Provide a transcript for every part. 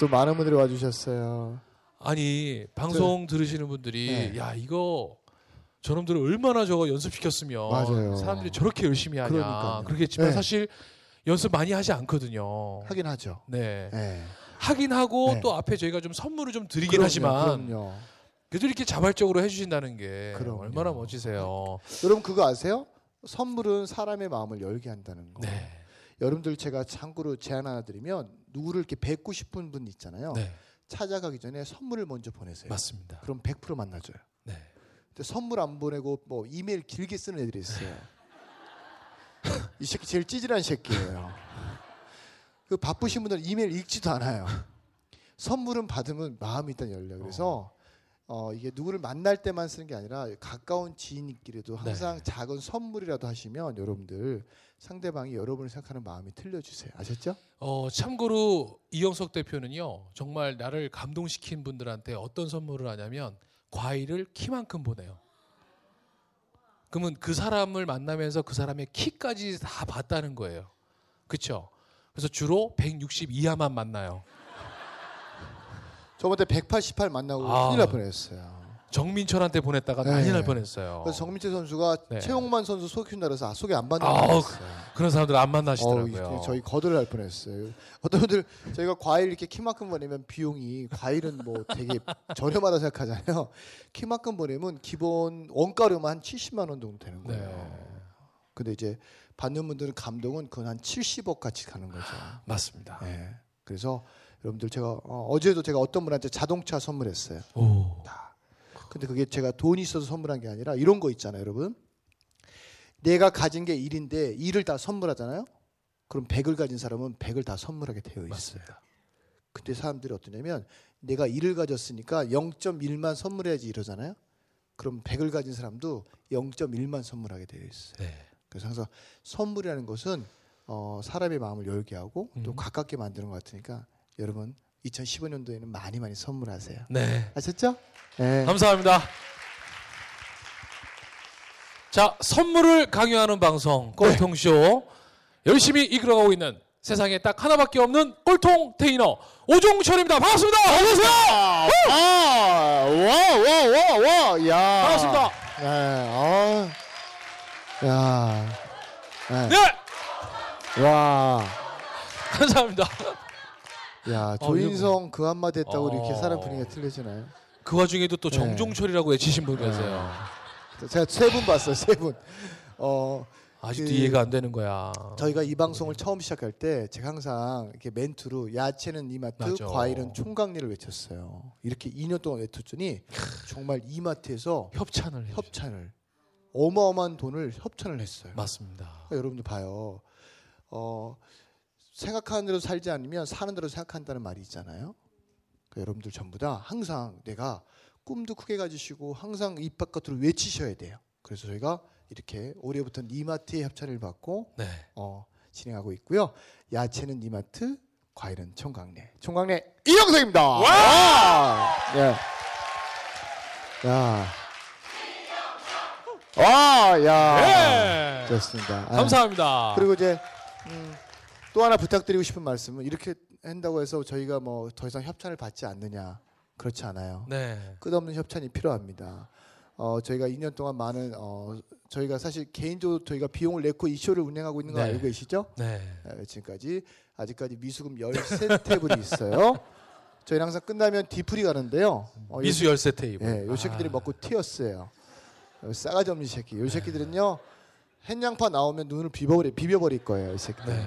또 많은 분들이 와주셨어요 아니 방송 들으시는 분들이 네. 야 이거 저놈들을 얼마나 저거 연습시켰으면 맞아요. 사람들이 저렇게 열심히 하냐 그러니까요. 그러겠지만 네. 사실 연습 많이 하지 않거든요. 하긴 하죠 네. 네. 하긴 하고 네. 또 앞에 저희가 좀 선물을 좀 드리긴 그럼요, 하지만 그럼요. 그래도 이렇게 자발적으로 해주신다는 게 그럼요. 얼마나 멋지세요. 여러분 그거 아세요? 선물은 사람의 마음을 열게 한다는 거. 네. 여러분들 제가 참고로 제안 하나 드리면 누구를 이렇게 뵙고 싶은 분 있잖아요. 네. 찾아가기 전에 선물을 먼저 보내세요. 맞습니다. 그럼 100% 만나줘요. 네. 근데 선물 안 보내고 뭐 이메일 길게 쓰는 애들이 있어요. 이 새끼 제일 찌질한 새끼예요. 그 바쁘신 분들은 이메일 읽지도 않아요. 선물은 받으면 마음이 일단 열려. 그래서 어, 이게 누구를 만날 때만 쓰는 게 아니라 가까운 지인끼리도 항상 네. 작은 선물이라도 하시면 여러분들 상대방이 여러분을 생각하는 마음이 틀려주세요. 아셨죠? 어, 참고로 이영석 대표는요 정말 나를 감동시킨 분들한테 어떤 선물을 하냐면 과일을 키만큼 보내요. 그러면 그 사람을 만나면서 그 사람의 키까지 다 봤다는 거예요. 그렇죠? 그래서 주로 160 이하만 만나요. 저번에 188 만나고 아. 큰일 날 뻔했어요. 정민철한테 보냈다가 네. 난리 날 뻔했어요. 그래서 정민재 선수가 네. 최용만 선수 소개준다 그래서 아, 소개 안 받는 아우, 뻔했어요. 그런 사람들 안 만나시더라고요. 이제 저희 거덜 날 뻔했어요. 어떤 분들 저희가 과일 이렇게 키만큼 보내면 비용이 과일은 뭐 되게 저렴하다 생각하잖아요. 키만큼 보내면 기본 원가로만 한 70만 원 정도 되는 거예요. 네. 근데 이제 받는 분들은 감동은 그건 한 70억 같이 가는 거죠. 맞습니다. 네. 그래서 여러분들 제가 어, 어제도 제가 어떤 분한테 자동차 선물했어요. 오. 근데 그게 제가 돈이 있어서 선물한 게 아니라 이런 거 있잖아요, 여러분. 내가 가진 게 1인데 1을 다 선물하잖아요. 그럼 100을 가진 사람은 100을 다 선물하게 되어 있어요. 맞습니다. 근데 사람들이 어떠냐면 내가 1을 가졌으니까 0.1만 선물해야지 이러잖아요. 그럼 100을 가진 사람도 0.1만 선물하게 되어 있어요. 네. 그래서 항상 선물이라는 것은 어, 사람의 마음을 열게 하고 또 음. 가깝게 만드는 것 같으니까 여러분 2015년도에는 많이 많이 선물하세요. 네. 아셨죠? 네. 감사합니다. 자, 선물을 강요하는 방송 꼴통쇼 열심히 이끌어가고 있는 세상에 딱 하나밖에 없는 꼴통 테이너 오종철입니다. 반갑습니다. 어서 오세요. 아, 와, 와, 와, 와, 야. 반갑습니다. 네, 아, 야, 네, 와, 감사합니다. 야, 어, 조인성 그 한마디 했다고 어. 이렇게 사람 분위기가 틀려지나요? 그 와중에도 또 네. 정종철이라고 외치신 분 계세요. 제가 세 분 봤어요, 세 분. 어, 아직도 그- 이해가 안 되는 거야. 저희가 이 방송을 처음 시작할 때 제가 항상 이렇게 멘트로 야채는 이마트, 맞아. 과일은 총각리를 외쳤어요. 이렇게 2년 동안 외쳤더니 정말 이마트에서 협찬을 해. 협찬을 어마어마한 돈을 협찬을 했어요. 맞습니다. 그러니까 여러분들 봐요. 어, 생각하는 대로 살지 않으면 사는 대로 생각한다는 말이 있잖아요. 그러니까 여러분들 전부 다 항상 내가 꿈도 크게 가지시고 항상 입 바깥으로 외치셔야 돼요. 그래서 저희가 이렇게 올해부터 니마트의 협찬을 받고 네. 어, 진행하고 있고요. 야채는 니마트, 과일은 총각내. 총각내 이영석입니다. 와! 예. 야. 와, 야. 네. 좋습니다. 아, 감사합니다. 그리고 이제 음, 또 하나 부탁드리고 싶은 말씀은 이렇게 한다고 해서 저희가 뭐 더 이상 협찬을 받지 않느냐 그렇지 않아요. 네. 끝없는 협찬이 필요합니다. 어, 저희가 2년 동안 많은 어, 저희가 사실 개인적으로 저희가 비용을 내고 이 쇼를 운행하고 있는 거 네. 알고 계시죠? 네. 에, 지금까지 아직까지 미수금 13 테이블이 있어요. 저희는 항상 끝나면 디프리 가는데요. 어, 미수 열쇠 테이블. 예, 요 새끼들이 아. 먹고 튀었어요. 싸가지 없는 새끼. 이 새끼들은요 햇양파 나오면 눈을 비벼버리 비벼버릴 거예요. 이 새끼들. 네.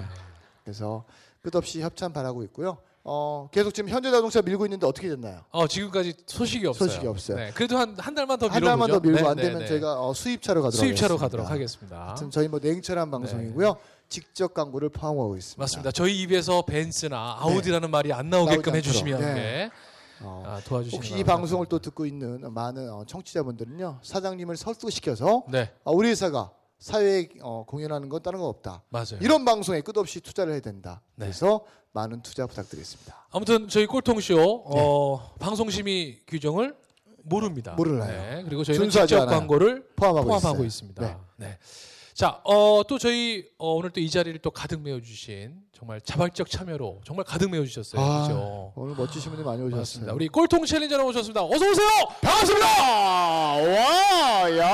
그래서 끝없이 협찬 바라고 있고요. 어, 계속 지금 현대 자동차 밀고 있는데 어떻게 됐나요? 어, 지금까지 소식이 없어요. 소식이 없어요. 네, 그래도 한 한 달만 더한 밀어보죠. 달만 더 밀고 네, 안 네, 되면 네. 저희가 어, 수입차로 가도록 수입차로 하겠습니다. 가도록 하겠습니다. 하여튼 저희 뭐 냉철한 방송이고요. 직접 광고를 포함하고 있습니다. 맞습니다. 저희 입에서 벤츠나 아우디라는 말이 안 나오게끔 해주시면. 네. 어, 아, 혹시 이 방송을 또 듣고 있는 많은 어, 청취자분들은요 사장님을 설득시켜서 네 아, 우리 회사가 사회에 어, 공연하는 건 다른 거 없다. 맞아요. 이런 방송에 끝없이 투자를 해야 된다. 네. 그래서 많은 투자 부탁드리겠습니다. 아무튼 저희 꼴통쇼 어, 방송심의 규정을 모릅니다. 모르나요? 네, 그리고 저희는 직접 않아요. 광고를 포함하고, 포함하고. 있습니다. 네. 네. 자, 어, 또 저희 어, 오늘 또 이 자리를 또 가득 메워주신 정말 자발적 참여로 정말 가득 메워주셨어요. 아, 그죠? 오늘 멋지신 분들 많이 오셨어요. 맞습니다. 우리 꼴통 챌린저로 오셨습니다. 어서 오세요. 반갑습니다. 와, 야,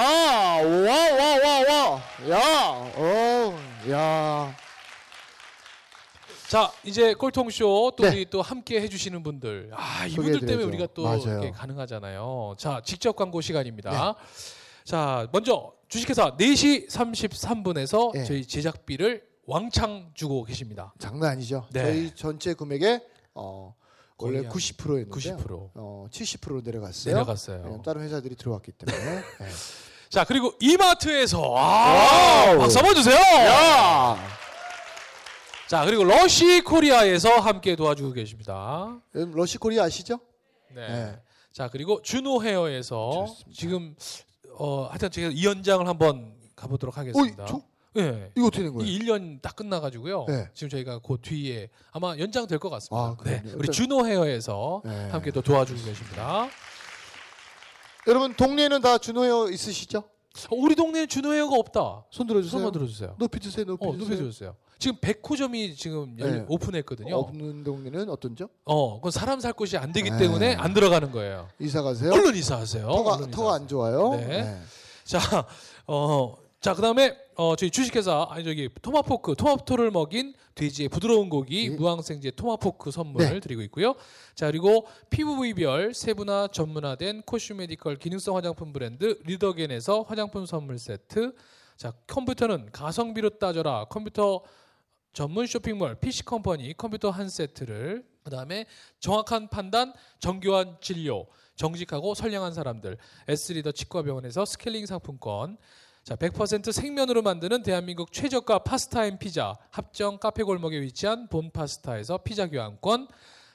와, 와, 와, 와, 야, 어, 야. 자, 이제 꼴통쇼 또 네. 우리 또 함께 해주시는 분들, 아 이분들 때문에 소개해드려야죠. 우리가 또 맞아요. 이렇게 가능하잖아요. 자, 직접 광고 시간입니다. 네. 자, 먼저 주식회사 4시 33분에서 네. 저희 제작비를 왕창 주고 계십니다. 장난 아니죠. 네. 저희 전체 금액의 어, 원래 거의 한 90%였는데 90% 어, 70%로 내려갔어요. 내려갔어요. 다른 회사들이 들어왔기 때문에. 네. 자, 그리고 이마트에서 아. 박수 한번 주세요. 야, 자, 그리고 러시 코리아에서 함께 도와주고 계십니다. 여러분 러시 코리아 아시죠? 네. 네. 자 그리고 준호 헤어에서 좋습니다. 지금 어 하여튼 제가 이 연장을 한번 가보도록 하겠습니다. 어, 저, 네. 이거 어떻게 된 거예요? 이 1년 딱 끝나가지고요. 네. 지금 저희가 그 뒤에 아마 연장 될 것 같습니다. 아? 네. 우리 일단- 준호 헤어에서 네. 함께 또 도와주고 계십니다. 여러분 동네에는 다 준호여 있으시죠? 어, 우리 동네에 준호 헤어가 없다. 손 들어주세요. 손만 들어주세요. 높이 드세요. 높이 어, 드세요. 높이 들어주세요. 지금 백호점이 지금 열- 네. 오픈했거든요. 없는 동네는 어떤죠? 어, 그건 사람 살 곳이 안 되기 네. 때문에 안 들어가는 거예요. 이사 가세요. 얼른 이사하세요. 터가 얼른 터가 안 좋아요. 네. 자, 어, 자 그 다음에 어, 저희 주식회사 아니 저기 토마포크 토마토를 먹인 돼지의 부드러운 고기 네. 무항생제 토마포크 선물을 네. 드리고 있고요. 자 그리고 피부 부위별 세분화 전문화된 cosmedical 기능성 화장품 브랜드 리더겐에서 화장품 선물 세트. 자 컴퓨터는 가성비로 따져라 컴퓨터 전문 쇼핑몰 PC 컴퍼니 컴퓨터 한 세트를 그다음에 정확한 판단 정교한 진료 정직하고 선량한 사람들 S리더 치과병원에서 스케일링 상품권. 자, 100% 생면으로 만드는 대한민국 최저가 파스타 and 피자 합정 카페 골목에 위치한 본 파스타에서 피자 교환권.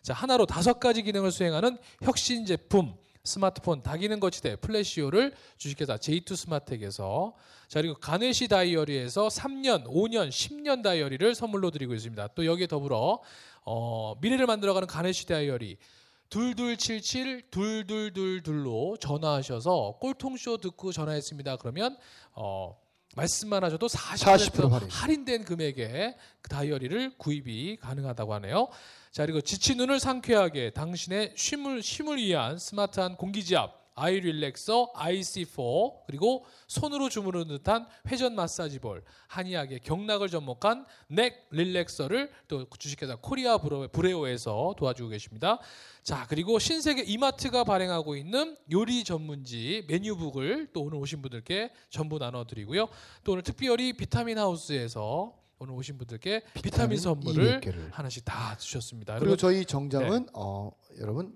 자, 하나로 다섯 가지 기능을 수행하는 혁신 제품 스마트폰 다기능 거치대 플래시오를 주식회사 J2 스마텍에서 자 그리고 가네시 다이어리에서 3년, 5년, 10년 다이어리를 선물로 드리고 있습니다. 또 여기에 더불어 어, 미래를 만들어가는 가네시 다이어리 둘둘칠칠 둘둘둘둘로 전화하셔서 꼴통쇼 듣고 전화했습니다. 그러면 어, 말씀만 하셔도 40% 40% 할인. 할인된 금액에 그 다이어리를 구입이 가능하다고 하네요. 자 그리고 지친 눈을 상쾌하게 당신의 쉼을 쉼을 위한 스마트한 공기지압 아이 릴렉서 IC4 그리고 손으로 주무르는 듯한 회전 마사지 볼 한의학의 경락을 접목한 넥 릴렉서를 또 주식회사 코리아 브레- 브레오에서 도와주고 계십니다. 자 그리고 신세계 이마트가 발행하고 있는 요리 전문지 메뉴북을 또 오늘 오신 분들께 전부 나눠 드리고요. 또 오늘 특별히 비타민 하우스에서 오늘 오신 분들께 비타민, 선물을 200개를. 하나씩 다 주셨습니다. 그리고 여러분, 저희 정장은 어, 여러분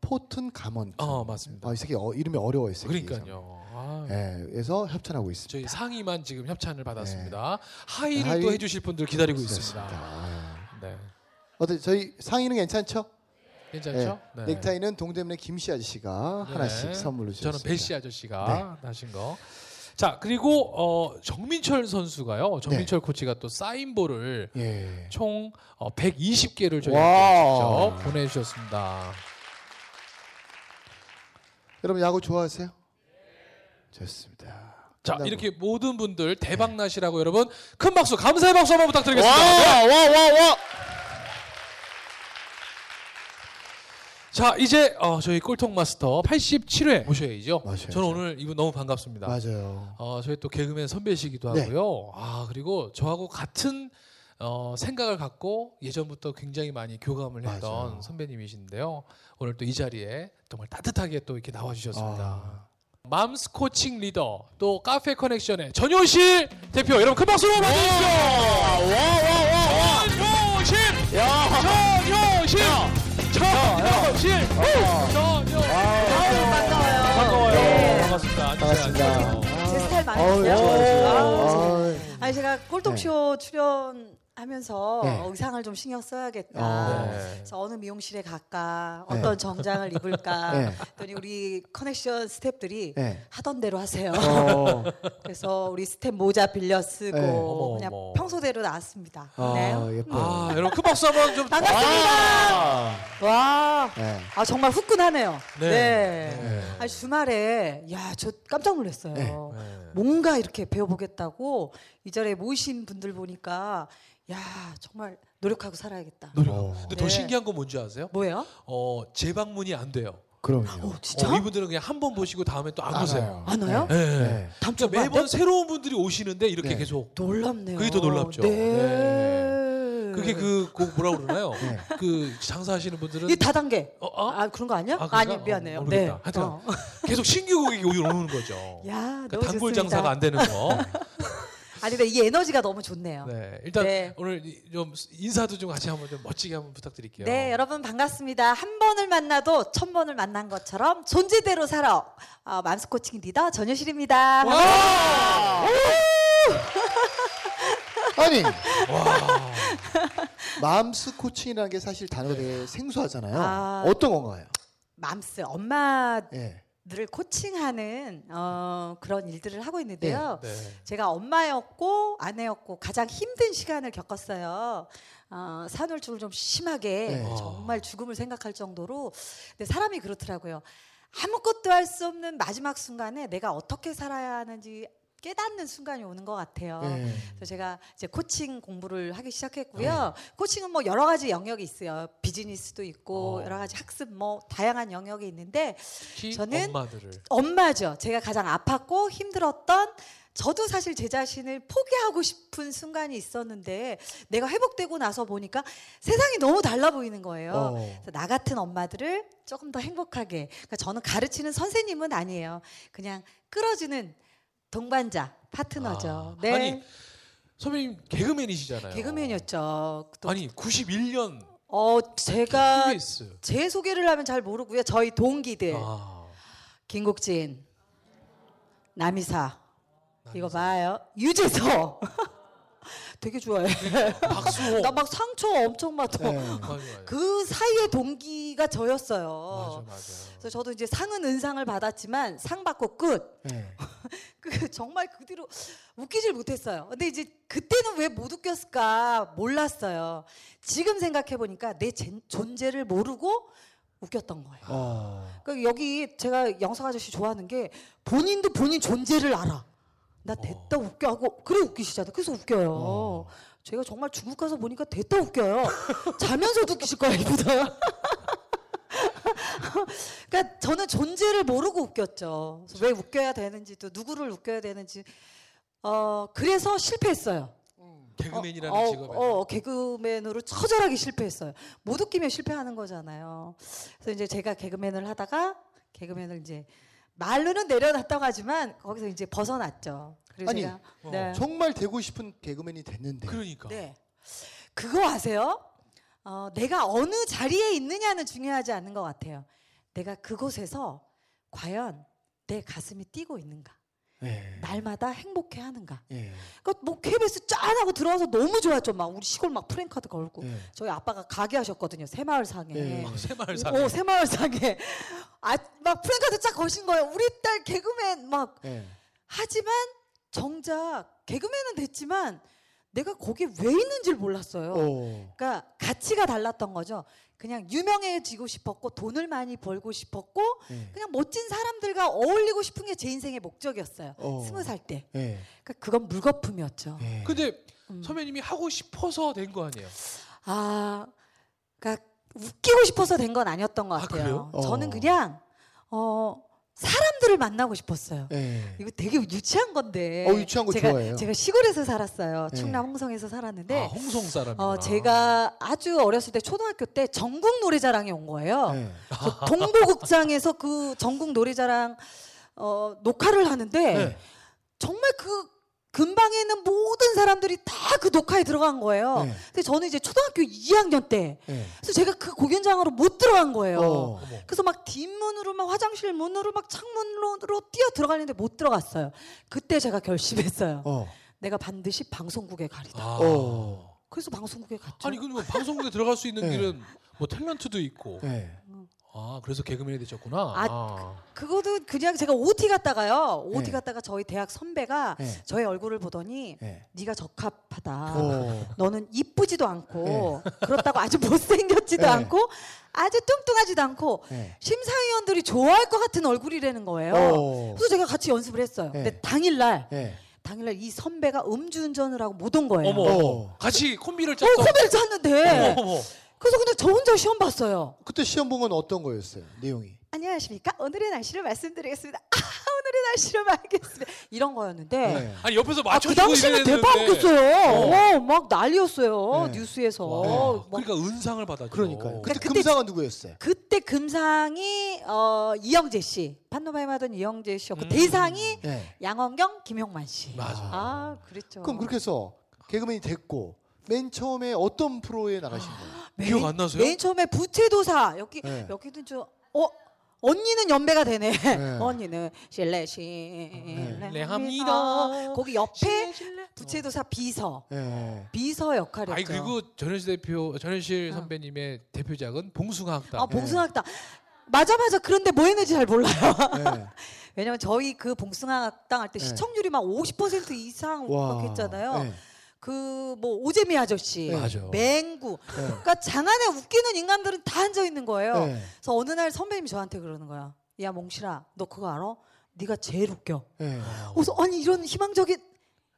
포 포튼 가먼. 어 맞습니다. 아, 이 새끼 어, 이름이 어려워요, 이 새끼. 그러니까요. 아, 예, 그래서 협찬하고 있습니다. 저희 상의만 지금 협찬을 받았습니다. 하의를 하의 또 해주실 분들 기다리고. 있습니다. 아. 네, 어때 저희 상의는 괜찮죠? 괜찮죠? 네. 넥타이는 동대문의 김씨 아저씨가 네. 하나씩 선물로 주셨습니다. 저는 배씨 아저씨가 하신 거. 자 그리고 어, 정민철 선수가요. 정민철 코치가 또 사인볼을 예. 총 어, 120개를 저희한테 보내주셨습니다. 여러분 야구 좋아하세요? 좋습니다. 자 끝나고. 이렇게 모든 분들 대박 나시라고 여러분 큰 박수 감사의 박수 한번 부탁드리겠습니다. 와, 와, 와, 와. 자 이제 어, 저희 꼴통 마스터 87회 모셔야죠. 모셔야죠. 저는 오늘 이분 너무 반갑습니다. 맞아요. 어, 저희 또 개그맨 선배시기도 네. 하고요. 아 그리고 저하고 같은 어, 생각을 갖고 예전부터 굉장히 많이 교감을 했던 맞아요. 선배님이신데요. 오늘 또 이 자리에 정말 따뜻하게 또 이렇게 나와주셨습니다. 아, Mom's 코칭 리더 또 카페 커넥션의 전효실 대표 여러분 큰 박수로 맞아주시죠. 전효실, 전효실, 전효실, 전효실. 반가워요. 반가워요. 네. 반갑습니다. 앉으세요. 제 스타일 맘에 드세요. 좋아요. 아, 아유. 아니 제가 꼴톡쇼 출연 하면서 네. 의상을 좀 신경 써야겠다. 아. 네. 그래서 어느 미용실에 갈까, 네. 어떤 정장을 입을까. 네. 그랬더니 우리 커넥션 스탭들이 네. 하던 대로 하세요. 어. 그래서 우리 스텝 모자 빌려 쓰고 네. 어머, 그냥 어머. 평소대로 나왔습니다. 아, 네. 예뻐요. 아 여러분 큰 박수 한번 좀. 반갑습니다. 아. 와, 네. 아 정말 후끈하네요. 네. 네. 네. 아니 주말에 야 저 깜짝 놀랐어요. 네. 네. 뭔가 이렇게 배워보겠다고 이 자리에 모이신 분들 보니까 야 정말 노력하고 살아야겠다. 노력. 어. 근데 더 네. 신기한 건 뭔지 아세요? 뭐예요? 어 재방문이 안 돼요. 그럼요. 어, 진짜? 어, 이분들은 그냥 한 번 보시고 다음에 또 안. 오세요. 안 와요? 네. 네. 다음 그러니까 주에 뭐 매번 새로운 분들이 오시는데 이렇게 네. 계속 놀랍네요. 그게 더 놀랍죠. 네. 그게 그, 그 뭐라 그러나요? 네. 그 장사하시는 분들은 이 다단계. 어, 어? 아 그런 거 아니야? 아, 아, 그런가? 니 미안해요. 어, 모르겠다. 네. 하여튼 어. 계속 신규 고객이 여기 오는 거죠. 야 그러니까 너무 단골 좋습니다. 장사가 안 되는 거. 아니 근데 이 에너지가 너무 좋네요. 네. 네, 일단 네. 오늘 이- 좀 인사도 좀 같이 한번 좀 멋지게 한번 부탁드릴게요. 네, 여러분 반갑습니다. 한 번을 만나도 천 번을 만난 것처럼 존재대로 살아. 어, Mom's 코칭 리더 전효실입니다. 와! 아니 와. Mom's 코칭이라는 게 사실 단어가 되게 생소하잖아요. 아. 어떤 건가요? Mom's 엄마 예. 들을 코칭하는 어, 그런 일들을 하고 있는데요. 네. 제가 엄마였고 아내였고 가장 힘든 시간을 겪었어요. 어, 산후우울증을 좀 심하게 네. 정말 죽음을 생각할 정도로. 근데 사람이 그렇더라고요. 아무것도 할 수 없는 마지막 순간에 내가 어떻게 살아야 하는지 깨닫는 순간이 오는 것 같아요. 예. 그래서 제가 이제 코칭 공부를 하기 시작했고요. 코칭은 뭐 여러 가지 영역이 있어요. 비즈니스도 있고 어. 여러 가지 학습 뭐 다양한 영역이 있는데 저는 엄마들을 엄마죠. 제가 가장 아팠고 힘들었던 저도 사실 제 자신을 포기하고 싶은 순간이 있었는데 내가 회복되고 나서 보니까 세상이 너무 달라 보이는 거예요. 어. 그래서 나 같은 엄마들을 조금 더 행복하게. 그러니까 저는 가르치는 선생님은 아니에요. 그냥 끌어주는 동반자, 파트너죠. 아, 네. 아니, 선배님 개그맨이시잖아요. 개그맨이었죠. 또 아니 91년 어 제가 KBS. 제 소개를 하면 잘 모르고요. 저희 동기들 아, 김국진, 남이사 이거 봐요. 유재석. 되게 좋아해. 박수호. 나 막 상처 엄청 받아. 네. 그 사이의 동기가 저였어요. 맞아, 맞아. 그래서 저도 이제 상은 은상을 받았지만 상 받고 끝. 예. 그 정말 그 뒤로 웃기질 못했어요. 근데 이제 그때는 왜 못 웃겼을까 몰랐어요. 지금 생각해 보니까 내 젠- 존재를 모르고 웃겼던 거예요. 어. 그러니까 여기 제가 영석 아저씨 좋아하는 게 본인도 본인 존재를 알아. 나 됐다 웃겨 하고 그래 웃기시잖아요. 그래서 웃겨요. 어. 제가 정말 중국 가서 보니까 됐다 웃겨요. 자면서도 웃기실 거야 이보다. 그러니까 저는 존재를 모르고 웃겼죠. 왜 웃겨야 되는지 또 누구를 웃겨야 되는지 어 그래서 실패했어요. 개그맨이라는 어, 직업에. 어, 개그맨으로 처절하게 실패했어요. 못 웃기면 실패하는 거잖아요. 그래서 이제 제가 개그맨을 하다가 개그맨을 이제 말로는 내려놨다고 하지만 거기서 이제 벗어났죠. 그리고 아니, 제가 어. 네. 정말 되고 싶은 개그맨이 됐는데. 그러니까. 네. 그거 아세요? 어, 내가 어느 자리에 있느냐는 중요하지 않는 것 같아요. 내가 그곳에서 과연 내 가슴이 뛰고 있는가? 예. 날마다 행복해 하는가? 예. 그러니까 뭐 KBS 짠 하고 들어와서 너무 좋았죠. 막 우리 시골 막 프랭카드 걸고. 예. 저희 아빠가 가게 하셨거든요. 새마을상에. 예. 아, 새마을상. 오, 새마을상에. 아, 막 프랭카드 쫙 거신 거예요. 우리 딸 개그맨 막. 예. 하지만 정작 개그맨은 됐지만 내가 거기에 왜 있는지를 몰랐어요. 어. 그러니까 가치가 달랐던 거죠. 그냥 유명해지고 싶었고 돈을 많이 벌고 싶었고 예. 그냥 멋진 사람들과 어울리고 싶은 게 제 인생의 목적이었어요. 어. 스무 살 때. 예. 그러니까 그건 물거품이었죠. 예. 근데 음. 선배님이 하고 싶어서 된 거 아니에요? 아, 그러니까 웃기고 싶어서 된 건 아니었던 것 아, 같아요. 그래요? 어. 저는 그냥 어 사람들을 만나고 싶었어요. 예. 이거 되게 유치한 건데. 어, 유치한 거 제가, 좋아해요. 제가 시골에서 살았어요. 네. 충남 홍성에서 살았는데 아, 홍성 사람이구나. 어, 제가 아주 어렸을 때 초등학교 때 전국 노래자랑에 온 거예요. 예. 그래서 동보극장에서 그 전국 노래자랑 어, 녹화를 하는데 네. 정말 그 근방에 있는 모든 사람들이 다 그 녹화에 들어간 거예요. 네. 근데 저는 이제 초등학교 2학년 때 네. 그래서 제가 그 공연장으로 못 들어간 거예요. 어. 그래서 막 뒷문으로 막 화장실 문으로 막 창문으로 뛰어 들어가는데 못 들어갔어요. 그때 제가 결심했어요. 어. 내가 반드시 방송국에 가리다. 아. 어. 그래서 방송국에 갔죠. 아니 그뭐 방송국에 들어갈 수 있는 네. 길은 뭐 탤런트도 있고. 네. 아 그래서 개그맨이 되셨구나. 아, 아. 그것도 그냥 제가 OT 갔다가요. OT 네. 갔다가 저희 대학 선배가 네. 저의 얼굴을 보더니 네. 네가 적합하다. 어. 너는 이쁘지도 않고 그렇다고 아주 못생겼지도 네. 않고 아주 뚱뚱하지도 않고 네. 심사위원들이 좋아할 것 같은 얼굴이라는 거예요. 어. 그래서 제가 같이 연습을 했어요. 네. 근데 당일날 네. 당일날 이 선배가 음주운전을 하고 못 온 거예요. 어머 어. 같이 콤비를 어, 짰어. 코비를 짰는데 어머 어머. 그래서 근데 저 혼자 시험 봤어요. 그때 시험 본 건 어떤 거였어요? 내용이? 안녕하십니까? 오늘의 날씨를 말씀드리겠습니다. 아, 오늘의 날씨를 말하겠습니다. 이런 거였는데 네. 아니 옆에서 아, 그 맞춰주고 당시는 이래야 대박 되는데. 웃겼어요. 어, 막 난리였어요. 네. 뉴스에서. 와, 뭐 그러니까 은상을 받았죠. 그러니까요. 그때 그때- 금상은 누구였어요? 그때 금상이 어, 이영재 씨, 판노바임 하던 이영재 씨였고 음. 대상이 네. 양원경, 김용만 씨. 맞아. 아, 그랬죠. 그럼 그렇게 해서 개그맨이 됐고 맨 처음에 어떤 프로에 나가신 거예요? 맨- 기억 안 나세요? 맨 처음에 부채도사 여기 네. 여기는 저 어. 언니는 연배가 되네. 네. 언니는 실례 실례합니다. 실례합니다. 거기 옆에 실례, 실례. 부채도사 비서 네. 비서 역할이었죠. 아니 그리고 전현실 대표 전현실 선배님의 대표작은 봉숭아학당. 아 봉숭아학당 맞아 맞아 그런데 뭐 했는지 잘 몰라요. 네. 왜냐면 저희 그 봉숭아학당 할때 네. 시청률이 막 50% 이상 와. 막 했잖아요. 네. 그뭐 오재미 아저씨, 네. 맞아. 맹구. 네. 그러니까 장안에 웃기는 인간들은 다 앉아 있는 거예요. 네. 그래서 어느 날 선배님이 저한테 그러는 거야. 야 몽실아, 너 그거 알아? 네가 제일 웃겨. 네. 그래서 아니 이런 희망적인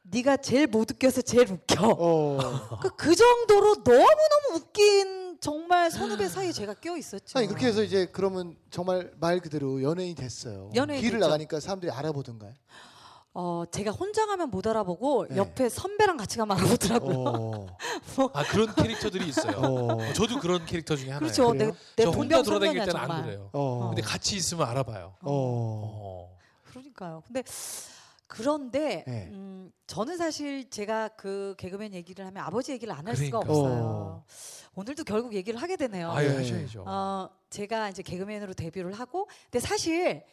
네가 제일 못 웃겨서 제일 웃겨. 어. 그, 그 정도로 너무 너무 웃긴 정말 선후배 사이에 제가 끼어 있었죠. 아니 그렇게 해서 이제 그러면 정말 말 그대로 연예인이 됐어요. 연예인 길을 됐죠. 나가니까 사람들이 알아보던가요? 어 제가 혼자 가면 못 알아보고 네. 옆에 선배랑 같이 가면 알아보더라고요. 어. 아 그런 캐릭터들이 있어요. 어. 저도 그런 캐릭터 중에 하나예요. 그렇죠. 내, 내 저 혼자 돌아다닐 때는 정말. 안 그래요. 어. 근데 같이 있으면 알아봐요. 어. 어. 그러니까요. 근데 그런데 네. 음, 저는 사실 제가 그 개그맨 얘기를 하면 아버지 얘기를 안 할 수가 그러니까. 없어요. 오늘도 결국 얘기를 하게 되네요. 아유 네. 하셔야죠. 어, 제가 이제 개그맨으로 데뷔를 하고, 근데 사실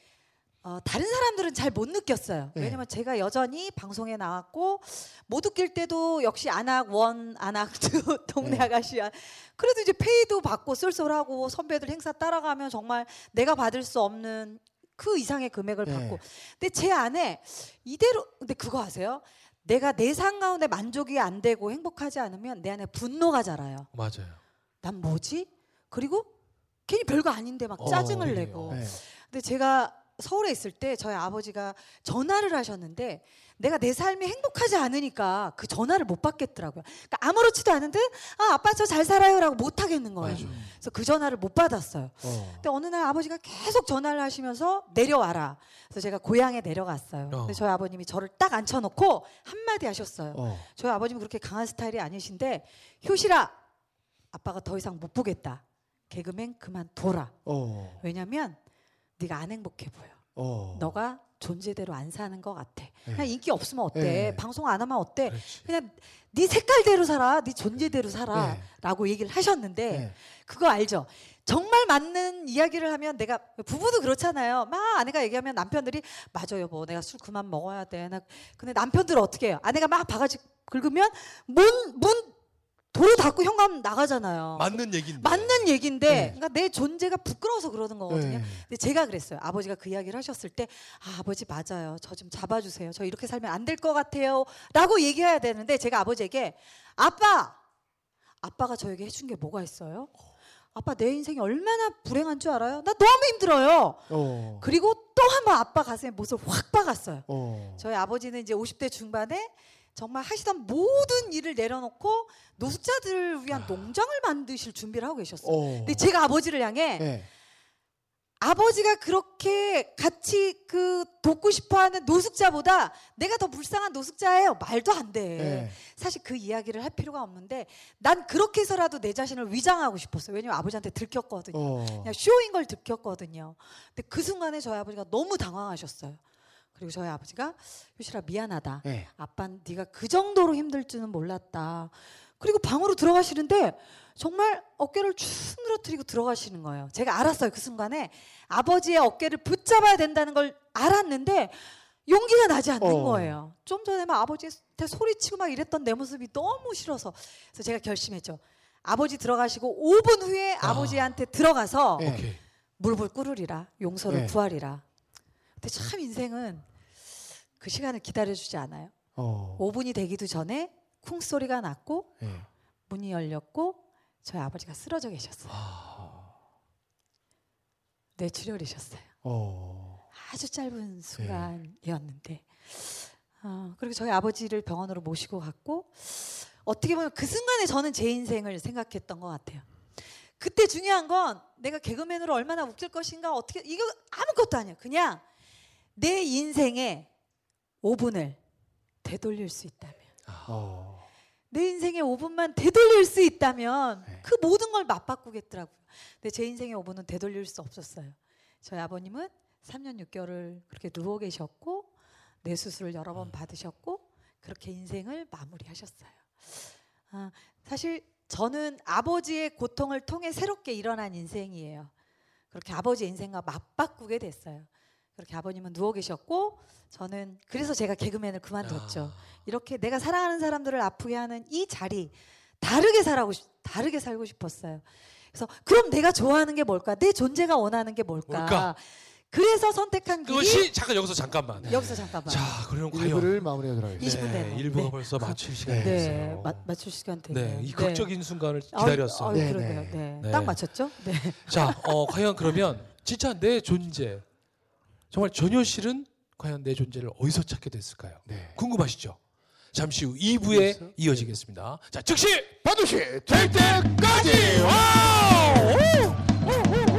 어, 다른 사람들은 잘 못 느꼈어요. 네. 왜냐면 제가 여전히 방송에 나왔고 못 웃길 때도 역시 아낙 one, 아낙 two, 동네 네. 아가씨야. 그래도 이제 페이도 받고 쏠쏠하고 선배들 행사 따라가면 정말 내가 받을 수 없는 그 이상의 금액을 네. 받고. 근데 제 안에 이대로 근데 그거 아세요? 내가 내삶 가운데 만족이 안 되고 행복하지 않으면 내 안에 분노가 자라요. 맞아요. 난 뭐지? 그리고 괜히 별거 아닌데 막 어, 짜증을 그래요. 내고. 네. 근데 제가 서울에 있을 때 저희 아버지가 전화를 하셨는데 내가 내 삶이 행복하지 않으니까 그 전화를 못 받겠더라고요. 그러니까 아무렇지도 않은데 아 아빠 저 잘 살아요라고 못 하겠는 거예요. 맞아. 그래서 그 전화를 못 받았어요. 어. 근데 어느 날 아버지가 계속 전화를 하시면서 내려와라. 그래서 제가 고향에 내려갔어요. 어. 근데 저희 아버님이 저를 딱 앉혀놓고 한마디 하셨어요. 어. 저희 아버님이 그렇게 강한 스타일이 아니신데 효실아 아빠가 더 이상 못 보겠다 개그맨 그만둬라 어. 왜냐면 네가 안 행복해 보여 어. 너가 존재대로 안 사는 것 같아 네. 그냥 인기 없으면 어때 네. 방송 안 하면 어때 그렇지. 그냥 네 색깔대로 살아 네 존재대로 살아 네. 라고 얘기를 하셨는데 네. 그거 알죠 정말 맞는 이야기를 하면 내가 부부도 그렇잖아요 막 아내가 얘기하면 남편들이 맞아 여보 내가 술 그만 먹어야 돼 나 근데 남편들은 어떻게 해요 아내가 막 바가지 긁으면 문문 도로 닫고 현관 나가잖아요 맞는 얘기인데. 맞는 얘기인데 네. 그러니까 내 존재가 부끄러워서 그러는 거거든요 네. 근데 제가 그랬어요. 아버지가 그 이야기를 하셨을 때, 아, 아버지 맞아요. 저 좀 잡아주세요. 저 이렇게 살면 안 될 것 같아요. 라고 얘기해야 되는데 제가 아버지에게, 아빠! 아빠가 저에게 해준 게 뭐가 있어요? 아빠 내 인생이 얼마나 불행한 줄 알아요? 나 너무 힘들어요. 어. 그리고 또 한 번 아빠 가슴에 못을 확 박았어요. 어. 저희 아버지는 이제 50대 중반에 정말 하시던 모든 일을 내려놓고 노숙자들을 위한 농장을 만드실 준비를 하고 계셨어요. 어. 근데 제가 아버지를 향해 네. 아버지가 그렇게 같이 그 돕고 싶어하는 노숙자보다 내가 더 불쌍한 노숙자예요. 말도 안 돼. 네. 사실 그 이야기를 할 필요가 없는데 난 그렇게 해서라도 내 자신을 위장하고 싶었어요. 왜냐면 아버지한테 들켰거든요. 어. 그냥 쇼인 걸 들켰거든요. 근데 그 순간에 저희 아버지가 너무 당황하셨어요. 그리고 저희 아버지가 효실아 미안하다. 네. 아빠는 네가 그 정도로 힘들 줄은 몰랐다. 그리고 방으로 들어가시는데 정말 어깨를 쭉 늘어뜨리고 들어가시는 거예요. 제가 알았어요. 그 순간에 아버지의 어깨를 붙잡아야 된다는 걸 알았는데 용기가 나지 않는 어. 거예요. 좀 전에 막 아버지한테 소리치고 막 이랬던 내 모습이 너무 싫어서 그래서 제가 결심했죠. 아버지 들어가시고 5분 후에 아. 아버지한테 들어가서 네. 오케이. 물불 끓으리라 용서를 네. 구하리라. 근데 참 인생은 그 시간을 기다려주지 않아요. 어. 5분이 되기도 전에 쿵 소리가 났고 네. 문이 열렸고 저희 아버지가 쓰러져 계셨어요. 뇌출혈이셨어요. 어. 아주 짧은 순간이었는데 어, 그리고 저희 아버지를 병원으로 모시고 갔고 어떻게 보면 그 순간에 저는 제 인생을 생각했던 것 같아요. 그때 중요한 건 내가 개그맨으로 얼마나 웃길 것인가 어떻게 이거 아무것도 아니에요. 그냥 내 인생의 5분을 되돌릴 수 있다면 어. 내 인생의 5분만 되돌릴 수 있다면 네. 그 모든 걸 맞바꾸겠더라고요. 근데 제 인생의 5분은 되돌릴 수 없었어요. 저희 아버님은 3년 6개월을 그렇게 누워 계셨고 뇌 수술을 여러 번 받으셨고 그렇게 인생을 마무리하셨어요. 아, 사실 저는 아버지의 고통을 통해 새롭게 일어난 인생이에요. 그렇게 아버지의 인생과 맞바꾸게 됐어요. 그렇게 아버님은 누워 계셨고 저는 그래서 제가 개그맨을 그만뒀죠. 이렇게 내가 사랑하는 사람들을 아프게 하는 이 자리 다르게 살고 싶, 다르게 살고 싶었어요. 그래서 그럼 내가 좋아하는 게 뭘까? 내 존재가 원하는 게 뭘까? 뭘까? 그래서 선택한 그것이 잠깐 여기서 잠깐만. 여기서 잠깐만. 자, 그러면 과연 마무리하도록 하겠습니다. 20분 네, 됐네요. 일부가 네. 벌써 마칠 시간이 네, 됐어요. 맞, 맞출 시간 됐네요. 네, 이 극적인 순간을 아유, 기다렸어요. 아유, 네, 그러게요. 네. 네. 네. 딱 맞췄죠? 네. 자, 어, 과연 그러면 진짜 내 존재 정말 전효실은 과연 내 존재를 어디서 찾게 됐을까요? 네. 궁금하시죠? 잠시 후 2부에 이어지겠습니다. 자, 즉시 반드시 될 때까지! 와우! 오! 오! 오!